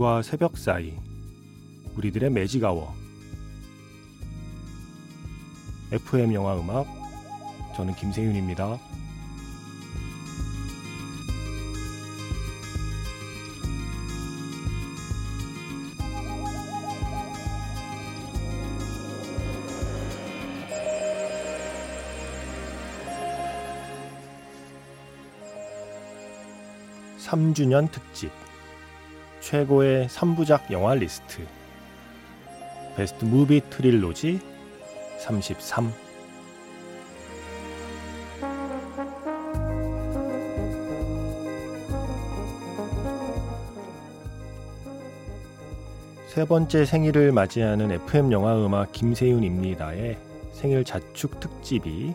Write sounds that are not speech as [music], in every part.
밤과 새벽 사이 우리들의 매직아워 FM 영화 음악 저는 김세윤입니다. (3주년) 특집 최고의 3부작 영화 리스트 Best Movie Trilogy 33 세 번째 생일을 맞이하는 FM 영화 음악 김세윤입니다의 생일 자축 특집이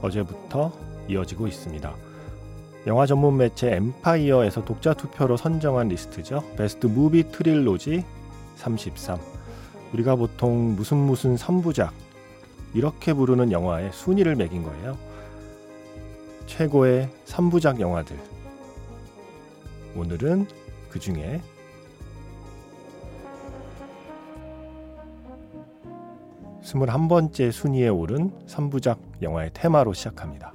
어제부터 이어지고 있습니다. 영화 전문 매체 엠파이어에서 독자 투표로 선정한 리스트죠. Best Movie Trilogy 33. 우리가 보통 무슨 무슨 3부작 이렇게 부르는 영화의 순위를 매긴 거예요. 최고의 3부작 영화들. 오늘은 그 중에 스물한 번째 순위에 오른 3부작 영화의 테마로 시작합니다.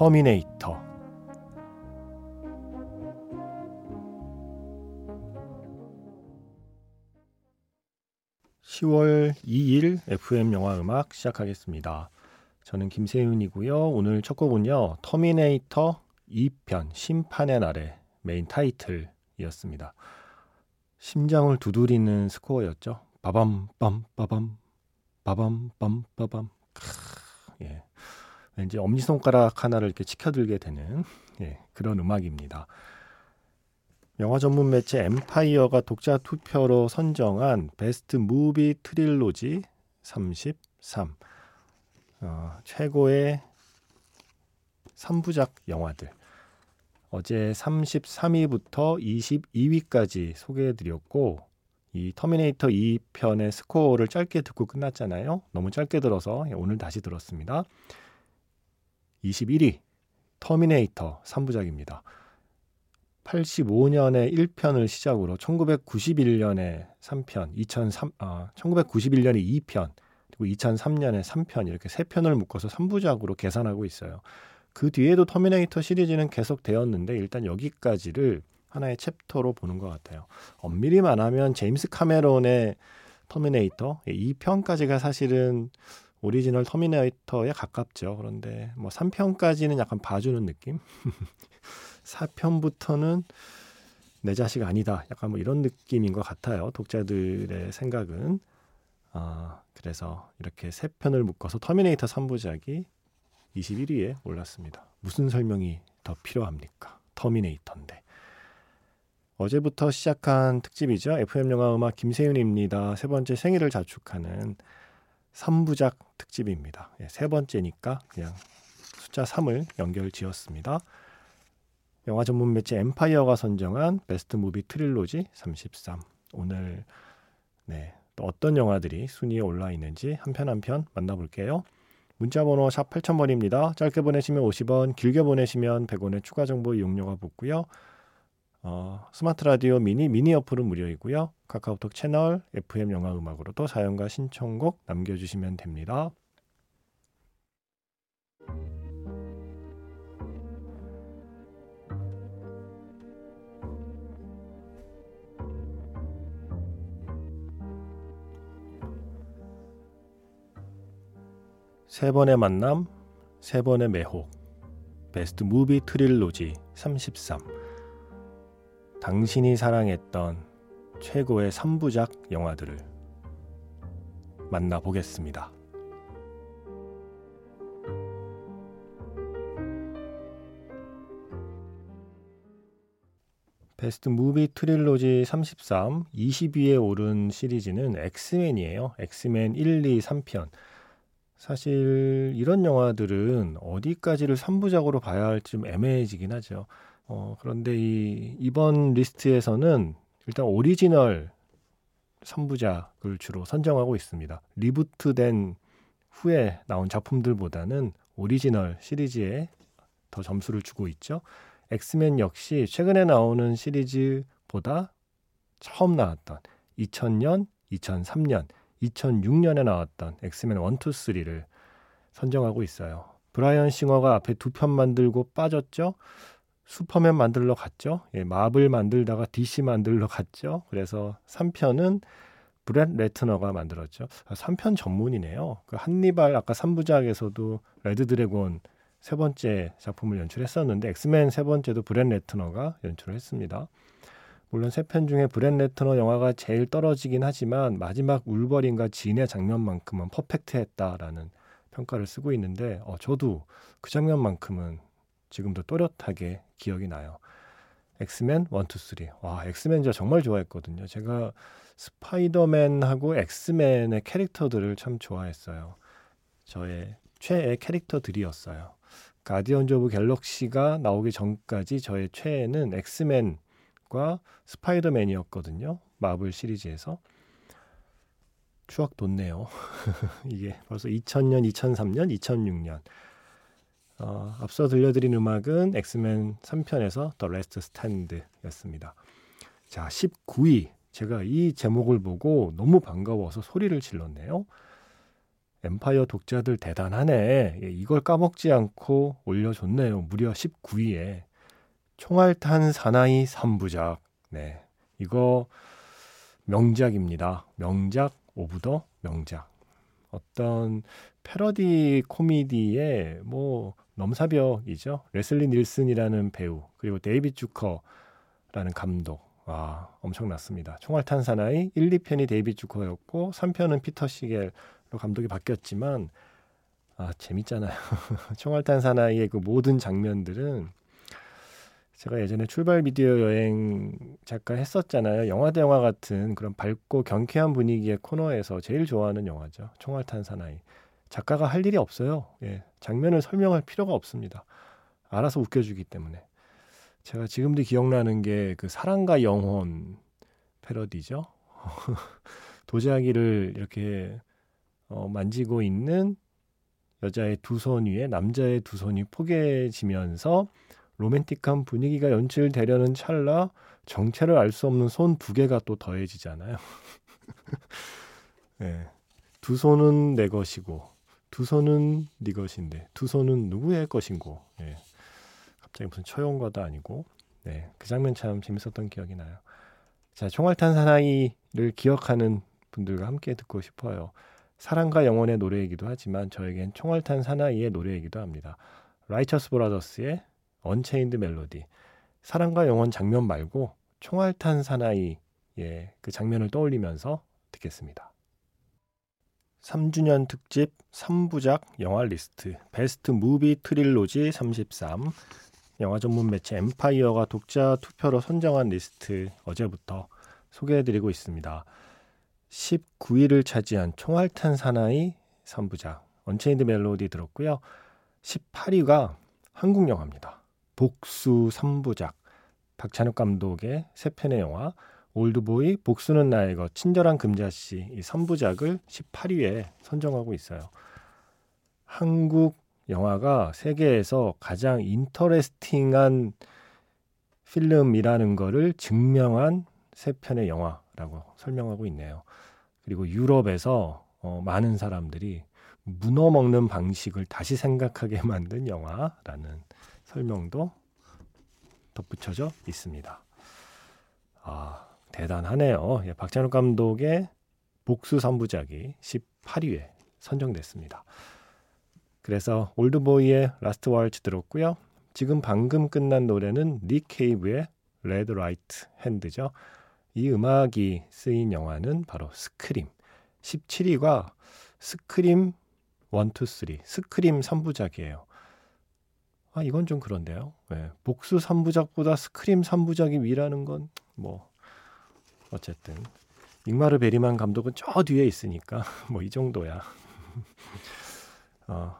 터미네이터 10월 2일 FM 영화 음악 시작하겠습니다. 저는 김세윤이고요. 오늘 첫 곡은요. 터미네이터 2편 심판의 날의 메인 타이틀이었습니다. 심장을 두드리는 스코어였죠. 빠밤 빰 빠밤 빠밤 빰 빠밤 예. 왠지 엄지손가락 하나를 이렇게 치켜들게 되는 예, 그런 음악입니다. 영화 전문 매체 엠파이어가 독자 투표로 선정한 Best Movie Trilogy 33 어, 최고의 3부작 영화들 어제 33위부터 22위까지 소개해 드렸고 이 터미네이터 2편의 스코어를 짧게 듣고 끝났잖아요. 너무 짧게 들어서 오늘 다시 들었습니다. 21위 터미네이터 3부작입니다. 85년에 1편을 시작으로 1991년에 3편, 2003, 아, 1991년에 2편, 그리고 2003년에 3편 이렇게 3편을 묶어서 3부작으로 계산하고 있어요. 그 뒤에도 터미네이터 시리즈는 계속 되었는데 일단 여기까지를 하나의 chapter로 보는 것 같아요. 엄밀히 말하면 제임스 카메론의 터미네이터 2편까지가 사실은 오리지널 터미네이터에 가깝죠. 그런데 뭐 3편까지는 약간 봐주는 느낌? [laughs] 4편부터는 내 자식 아니다. 약간 뭐 이런 느낌인 것 같아요. 독자들의 생각은. 아, 그래서 이렇게 세 편을 묶어서 터미네이터 3부작이 21위에 올랐습니다. 무슨 설명이 더 필요합니까? 터미네이터인데. 어제부터 시작한 특집이죠. FM 영화 음악 김세윤입니다. 세 번째 생일을 자축하는 3부작 특집입니다. 예, 세 번째니까 그냥 숫자 3을 연결 지었습니다. 영화 전문 매체 엠파이어가 선정한 Best Movie Trilogy 33. 오늘 네, 또 어떤 영화들이 순위에 올라 있는지 한 편 한 편 만나볼게요. 문자 번호 샵 8000번입니다. 짧게 보내시면 50원, 길게 보내시면 100원의 추가 정보 이용료가 붙고요. 어, 스마트 라디오 미니 미니 어플은 무료이고요. 카카오톡 채널 FM 영화 음악으로도 사연과 신청곡 남겨주시면 됩니다. 세 번의 만남, 세 번의 매혹. Best Movie Trilogy 33. 당신이 사랑했던 최고의 3부작 영화들을 만나보겠습니다. Best Movie Trilogy 33, 20위에 오른 시리즈는 엑스맨이에요. 엑스맨 1, 2, 3편. 사실 이런 영화들은 어디까지를 3부작으로 봐야 할지 좀 애매해지긴 하죠. 어, 그런데 이, 이번 리스트에서는 일단 오리지널 3부작을 주로 선정하고 있습니다. reboot된 후에 나온 작품들보다는 오리지널 시리즈에 더 점수를 주고 있죠. 엑스맨 역시 최근에 나오는 시리즈 보다 처음 나왔던 2000년, 2003년, 2006년에 나왔던 엑스맨 1, 2, 3를 선정하고 있어요. 브라이언 싱어가 앞에 두 편 만들고 빠졌죠. 슈퍼맨 만들러 갔죠. 예, 마블 만들다가 DC 만들러 갔죠. 그래서 3편은 브렛 레트너가 만들었죠. 3편 아, 전문이네요. 그 한니발 아까 3부작에서도 레드 드래곤 세 번째 작품을 연출했었는데 엑스맨 세 번째도 브렛 레트너가 연출을 했습니다. 물론 세 편 중에 브렛 레트너 영화가 제일 떨어지긴 하지만 마지막 울버린과 진의 장면만큼은 perfect했다라는 평가를 듣고 있는데 어, 저도 그 장면만큼은 지금도 또렷하게 기억이 나요. 엑스맨 1, 2, 3. 와, 엑스맨 저 정말 좋아했거든요. 제가 스파이더맨하고 엑스맨의 캐릭터들을 참 좋아했어요. 저의 최애 캐릭터들이었어요. 가디언즈 오브 갤럭시가 나오기 전까지 저의 최애는 엑스맨과 스파이더맨이었거든요. 마블 시리즈에서. 추억 돋네요. [laughs] 이게 벌써 2000년, 2003년, 2006년. 어, 앞서 들려드린 음악은 엑스맨 3편에서 The Last Stand였습니다. 자, 19위. 제가 이 제목을 보고 너무 반가워서 소리를 질렀네요. 엠파이어 독자들 대단하네. 예, 이걸 까먹지 않고 올려줬네요. 무려 19위에. 총알 탄 사나이 3부작. 네. 이거 명작입니다. 명작 of the 명작. 어떤 패러디 코미디의 뭐 넘사벽이죠. 레슬리 닐슨이라는 배우 그리고 데이비드 주커라는 감독. 와 엄청났습니다. 총알탄 사나이 1, 2편이 데이비드 주커였고 3편은 피터 시겔로 감독이 바뀌었지만 아 재밌잖아요. [laughs] 총알탄 사나이의 그 모든 장면들은 제가 예전에 출발 미디어 여행 작가 했었잖아요. 영화 대 영화 같은 그런 밝고 경쾌한 분위기의 코너에서 제일 좋아하는 영화죠. 총알탄 사나이. 작가가 할 일이 없어요. 예, 장면을 설명할 필요가 없습니다. 알아서 웃겨주기 때문에. 제가 지금도 기억나는 게 그 사랑과 영혼 패러디죠. [laughs] 도자기를 이렇게 어, 만지고 있는 여자의 두 손 위에 남자의 두 손이 포개지면서 로맨틱한 분위기가 연출되려는 찰나 정체를 알 수 없는 손 두 개가 또 더해지잖아요. 네. [laughs] 두 손은 내 것이고 두 손은 네 것인데 두 손은 누구의 것인고 네. 갑자기 무슨 처용과도 아니고 네. 그 장면 참 재밌었던 기억이 나요. 자 총알탄 사나이를 기억하는 분들과 함께 듣고 싶어요. 사랑과 영혼의 노래이기도 하지만 저에겐 총알탄 사나이의 노래이기도 합니다. 라이처스 브라더스의 Unchained Melody 사랑과 영혼 장면 말고 총알탄 사나이의 그 장면을 떠올리면서 듣겠습니다. 3주년 특집 3부작 영화 리스트 Best Movie Trilogy 33 영화 전문 매체 엠파이어가 독자 투표로 선정한 리스트 어제부터 소개해드리고 있습니다. 19위를 차지한 총알탄 사나이 3부작 Unchained Melody 들었고요. 18위가 한국 영화입니다. 복수 3부작 박찬욱 감독의 세 편의 영화 올드보이 복수는 나의 것 친절한 금자씨 이 3부작을 18위에 선정하고 있어요. 한국 영화가 세계에서 가장 interesting한 필름이라는 거를 증명한 세 편의 영화라고 설명하고 있네요. 그리고 유럽에서 어, 많은 사람들이 문어 먹는 방식을 다시 생각하게 [laughs] 만든 영화라는 설명도 덧붙여져 있습니다. 아, 대단하네요. 예, 박찬욱 감독의 복수 3부작이 18위에 선정됐습니다. 그래서 올드보이의 Last Waltz 들었고요. 지금 방금 끝난 노래는 닉 케이브의 Red Right Hand죠. 이 음악이 쓰인 영화는 바로 스크림. 17위가 스크림 1, 2, 3. 스크림 3부작이에요. 아, 이건 좀 그런데요. 네. 복수 3부작보다 스크림 3부작이 위라는 건 뭐 어쨌든 잉마르 베리만 감독은 저 뒤에 있으니까 [laughs] 뭐 이 정도야. [laughs] 어,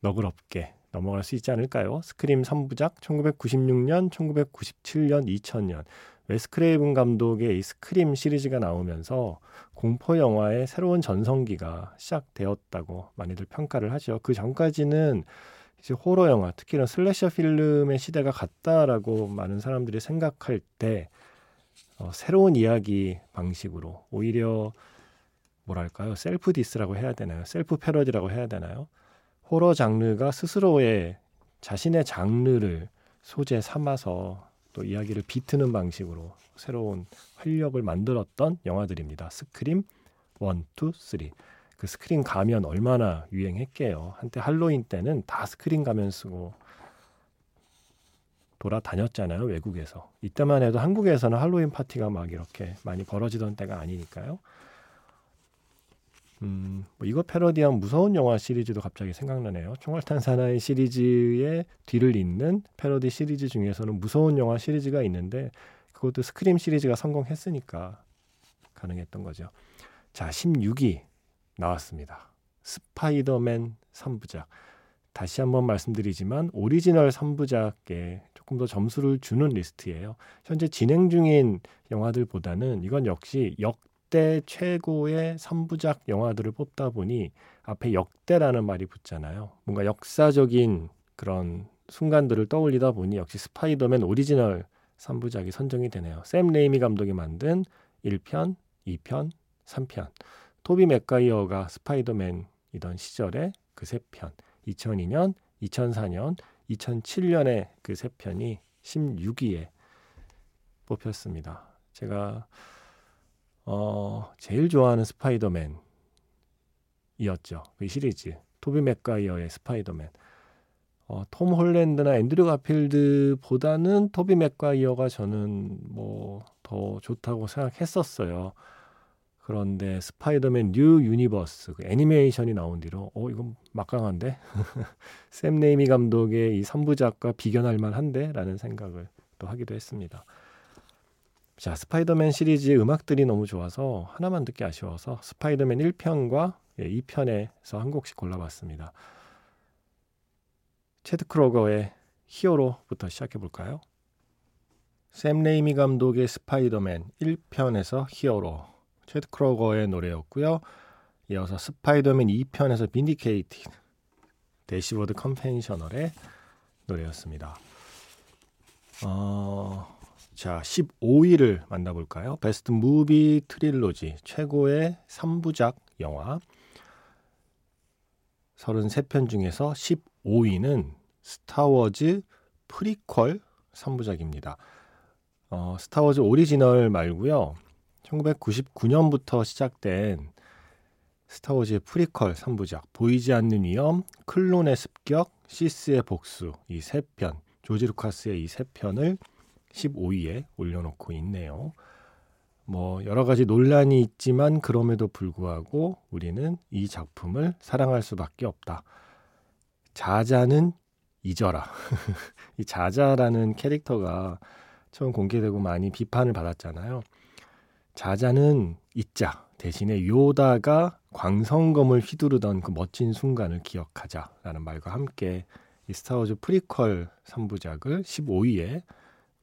너그럽게 넘어갈 수 있지 않을까요? 스크림 3부작 1996년, 1997년, 2000년 웨스 크레이븐 감독의 이 스크림 시리즈가 나오면서 공포 영화의 새로운 전성기가 시작되었다고 많이들 평가를 하죠. 그 전까지는 이제 호러 영화, 특히나 slasher 필름의 시대가 갔다라고 많은 사람들이 생각할 때 어, 새로운 이야기 방식으로 오히려 뭐랄까요 self diss라고 해야 되나요 셀프 패러디라고 해야 되나요 호러 장르가 스스로의 자신의 장르를 소재 삼아서 또 이야기를 비트는 방식으로 새로운 활력을 만들었던 영화들입니다. 스크림 1, 2, 3. 그 스크림 가면 얼마나 유행했게요. 한때 할로윈 때는 다 스크림 가면 쓰고 돌아다녔잖아요. 외국에서. 이때만 해도 한국에서는 할로윈 파티가 막 이렇게 많이 벌어지던 때가 아니니까요. 음, 뭐 이거 패러디한 무서운 영화 시리즈도 갑자기 생각나네요. 총알탄 사나이 시리즈의 뒤를 잇는 패러디 시리즈 중에서는 무서운 영화 시리즈가 있는데 그것도 스크림 시리즈가 성공했으니까 가능했던 거죠. 자, 16위 나왔습니다. 스파이더맨 3부작. 다시 한번 말씀드리지만 오리지널 3부작에 조금 더 점수를 주는 리스트예요. 현재 진행 중인 영화들보다는 이건 역시 역대 최고의 3부작 영화들을 뽑다 보니 앞에 역대라는 말이 붙잖아요. 뭔가 역사적인 그런 순간들을 떠올리다 보니 역시 스파이더맨 오리지널 3부작이 선정이 되네요. 샘 레이미 감독이 만든 1편, 2편, 3편. 토비 맥과이어가 스파이더맨이던 시절에 그 세 편. 2002년, 2004년, 2007년에 그 세 편이 16위에 뽑혔습니다. 제가 어, 제일 좋아하는 스파이더맨이었죠. 그 시리즈. 토비 맥과이어의 스파이더맨. 어, 톰 홀랜드나 앤드류 가필드보다는 토비 맥과이어가 저는 뭐 더 좋다고 생각했었어요. 그런데 스파이더맨 뉴 유니버스 그 애니메이션이 나온 뒤로 어 이건 막강한데 [laughs] 샘 레이미 감독의 이 3부작과 비견할 만한데 라는 생각을 또 하기도 했습니다. 자 스파이더맨 시리즈의 음악들이 너무 좋아서 하나만 듣기 아쉬워서 스파이더맨 1편과 2편에서 한 곡씩 골라봤습니다. 채드 크로거의 Hero부터 시작해 볼까요? 샘 레이미 감독의 스파이더맨 1편에서 Hero 채드 크로거의 노래였고요. 이어서 스파이더맨 2편에서 Vindicated 대시보드 컨페셔널의 노래였습니다. 어, 자 15위를 만나볼까요? Best Movie Trilogy 최고의 3부작 영화 33편 중에서 15위는 스타워즈 프리퀄 3부작입니다. 어, 스타워즈 오리지널 말고요. 1999년부터 시작된 스타워즈의 프리퀄 3부작 보이지 않는 위험, 클론의 습격, 시스의 복수 이 세 편, 조지 루카스의 이 세 편을 15위에 올려놓고 있네요. 뭐 여러 가지 논란이 있지만 그럼에도 불구하고 우리는 이 작품을 사랑할 수밖에 없다. 자자는 잊어라. [laughs] 이 자자라는 캐릭터가 처음 공개되고 많이 비판을 받았잖아요. 자자는 잊자. 대신에 요다가 광선검을 휘두르던 그 멋진 순간을 기억하자라는 말과 함께 이 스타워즈 프리퀄 3부작을 15위에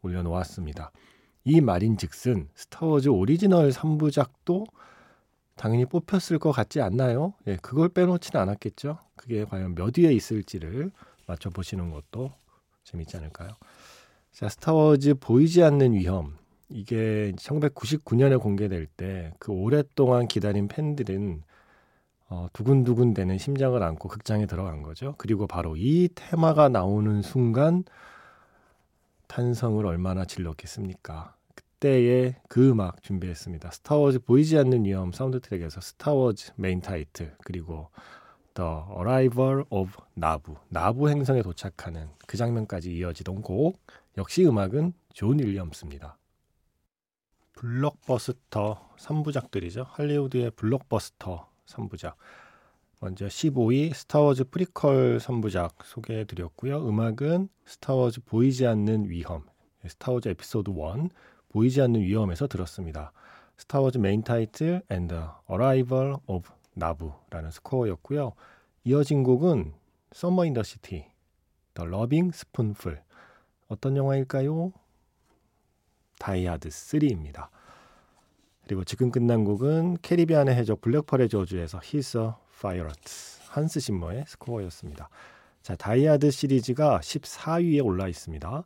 올려놓았습니다. 이 말인즉슨 스타워즈 오리지널 3부작도 당연히 뽑혔을 것 같지 않나요? 예, 그걸 빼놓지는 않았겠죠. 그게 과연 몇 위에 있을지를 맞춰보시는 것도 재밌지 않을까요? 자, 스타워즈 보이지 않는 위험. 이게 1999년에 공개될 때 그 오랫동안 기다린 팬들은 어, 두근두근대는 심장을 안고 극장에 들어간 거죠. 그리고 바로 이 테마가 나오는 순간 탄성을 얼마나 질렀겠습니까? 그때의 그 음악 준비했습니다. 스타워즈 보이지 않는 위험 사운드 트랙에서 스타워즈 메인 타이틀 그리고 The Arrival of 나부 나부 행성에 도착하는 그 장면까지 이어지던 곡 역시 음악은 존 윌리엄스입니다. 블록버스터 3부작들이죠. 할리우드의 블록버스터 3부작. 먼저 15위 스타워즈 프리퀄 3부작 소개해 드렸고요. 음악은 스타워즈 보이지 않는 위험, 스타워즈 에피소드 1 보이지 않는 위험에서 들었습니다. 스타워즈 메인 타이틀 and the Arrival of 나부라는 스코어였고요. 이어진 곡은 in the City, The Loving Spoonful 어떤 영화일까요? 다이하드 3입니다. 그리고 지금 끝난 곡은 캐리비안의 해적 블랙펄의 저주에서 a Pirate 한스 짐머의 스코어였습니다. 자, 다이하드 시리즈가 14위에 올라 있습니다.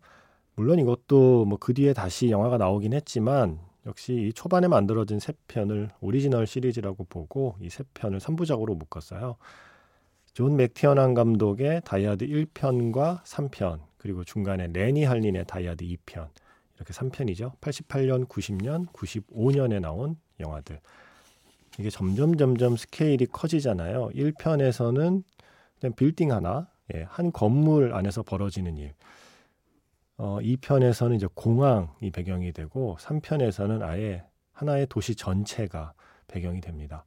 물론 이것도 뭐 그 뒤에 다시 영화가 나오긴 했지만 역시 이 초반에 만들어진 세 편을 오리지널 시리즈라고 보고 이 세 편을 3부작으로 묶었어요. 존 맥티어난 감독의 다이하드 1편과 3편 그리고 중간에 레니 할린의 다이하드 2편 이렇게 3편이죠. 88년, 90년, 95년에 나온 영화들. 이게 점점 점점 스케일이 커지잖아요. 1편에서는 그냥 빌딩 하나, 예, 한 건물 안에서 벌어지는 일. 어, 2편에서는 이제 공항이 배경이 되고 3편에서는 아예 하나의 도시 전체가 배경이 됩니다.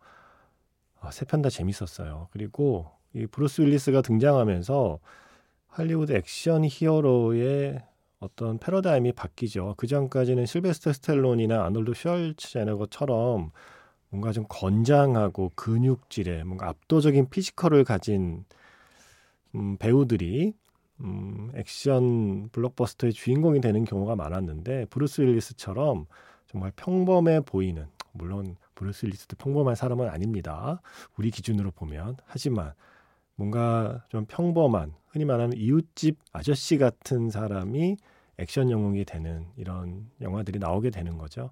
아, 세편 다 재밌었어요. 그리고 이 브루스 윌리스가 등장하면서 할리우드 액션 히어로의 어떤 패러다임이 바뀌죠. 그 전까지는 실베스터 스탤론이나 아놀드 슈워제네거처럼 뭔가 좀 건장하고 근육질의 뭔가 압도적인 physical을 가진 음, 배우들이 음, 액션 블록버스터의 주인공이 되는 경우가 많았는데 브루스 윌리스처럼 정말 평범해 보이는 물론 브루스 윌리스도 평범한 사람은 아닙니다. 우리 기준으로 보면 하지만 뭔가 좀 평범한 흔히 말하는 이웃집 아저씨 같은 사람이 액션 영웅이 되는 이런 영화들이 나오게 되는 거죠.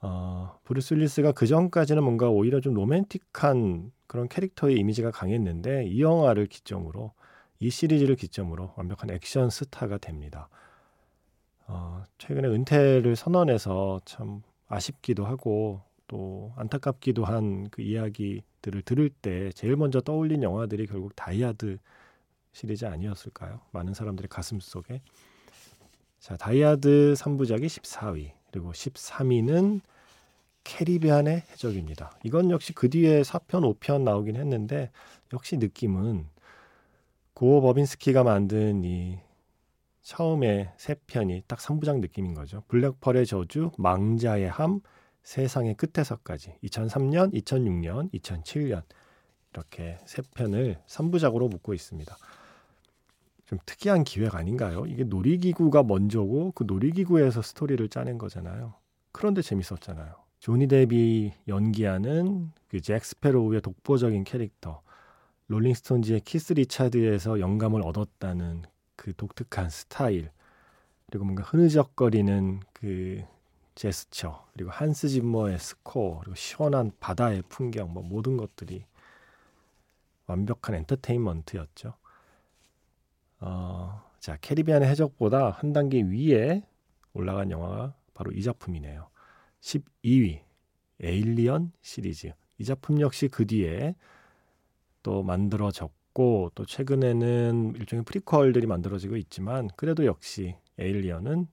어, 브루스 윌리스가 그 전까지는 뭔가 오히려 좀 로맨틱한 그런 캐릭터의 이미지가 강했는데 이 영화를 기점으로 이 시리즈를 기점으로 완벽한 액션 스타가 됩니다. 어, 최근에 은퇴를 선언해서 참 아쉽기도 하고 또 안타깝기도 한 그 이야기들을 들을 때 제일 먼저 떠올린 영화들이 결국 다이아드 시리즈 아니었을까요? 많은 사람들의 가슴 속에. 자, 다이아드 3부작이 14위, 그리고 13위는 캐리비안의 해적입니다. 이건 역시 그 뒤에 4편, 5편 나오긴 했는데 역시 느낌은 고어 버빈스키가 만든 이 처음에 세 편이 딱 3부작 느낌인 거죠. 블랙펄의 저주, 망자의 함, 세상의 끝에서까지 2003년, 2006년, 2007년 이렇게 세 편을 3부작으로 묶고 있습니다. 좀 특이한 기획 아닌가요? 이게 놀이기구가 먼저고 그 놀이기구에서 스토리를 짜낸 거잖아요. 그런데 재밌었잖아요. 조니 뎁이 연기하는 그 잭 스페로우의 독보적인 캐릭터, 롤링스톤즈의 키스 리차드에서 영감을 얻었다는 그 독특한 스타일, 그리고 뭔가 흐느적거리는 그 제스처, 그리고 한스 짐머의 스코어, 그리고 시원한 바다의 풍경, 뭐 모든 것들이 완벽한 엔터테인먼트였죠. 어, 자, 캐리비안의 해적보다 한 단계 위에 올라간 영화가 바로 이 작품이네요. 12위, 에일리언 시리즈. 이 작품 역시 그 뒤에 또 만들어졌고, 또 최근에는 일종의 프리퀄들이 만들어지고 있지만, 그래도 역시 에일리언은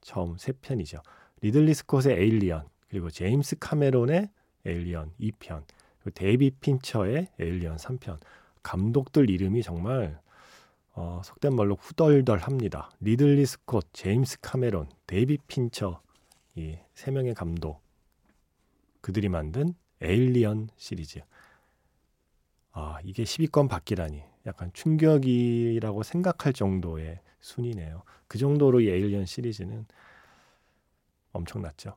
처음 세 편이죠. 리들리 스콧의 에일리언, 그리고 제임스 카메론의 에일리언 2편, 그리고 데이빗 핀처의 에일리언 3편. 감독들 이름이 정말 어, 속된 말로 후덜덜합니다. 리들리 스콧, 제임스 카메론, 데이빗 핀처 이 세 명의 감독 그들이 만든 에일리언 시리즈. 아 이게 10위권 밖이라니 약간 충격이라고 생각할 정도의 순위네요. 그 정도로 이 에일리언 시리즈는 엄청났죠.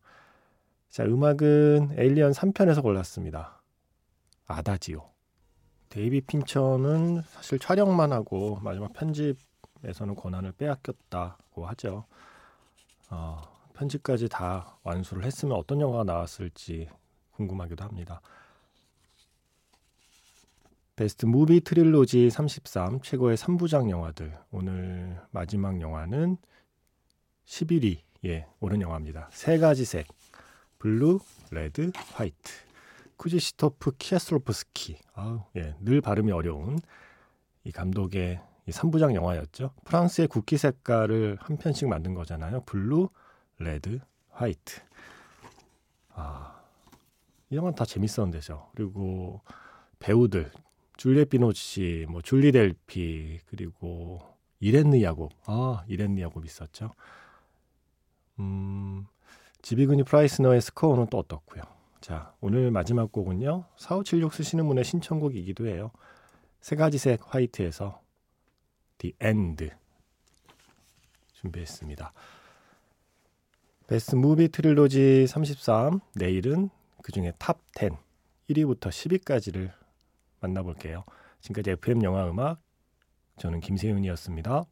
자, 음악은 에일리언 3편에서 골랐습니다. 아다지오. 데이빗 핀처는 사실 촬영만 하고 마지막 편집에서는 권한을 빼앗겼다고 하죠. 어, 편집까지 다 완수를 했으면 어떤 영화가 나왔을지 궁금하기도 합니다. Best Movie Trilogy 33 최고의 3부작 영화들 오늘 마지막 영화는 11위 예, 오른 영화입니다. 세 가지 색. 블루, 레드, 화이트. 크지시토프 키에슬로프스키. 아우, 예, 늘 발음이 어려운 이 감독의 이 3부작 영화였죠. 프랑스의 국기 색깔을 한 편씩 만든 거잖아요. Blue, Red, White. 아, 이 영화는 다 재밌었는데죠. 그리고 배우들 줄리엣 비노쉬, 뭐 줄리 델피 그리고 이렌느 야곱. 아, 이렌느 야곱 있었죠. 음, 즈비그니에프 프라이스너의 스코어는 또 어떻고요? 자, 오늘 마지막 곡은요. 4576 쓰시는 분의 신청곡이기도 해요. 세 가지 색 White에서 The End 준비했습니다. Best Movie Trilogy 33 내일은 그 중에 top 10, 1위부터 10위까지를 만나볼게요. 지금까지 FM 영화 음악 저는 김세윤이었습니다.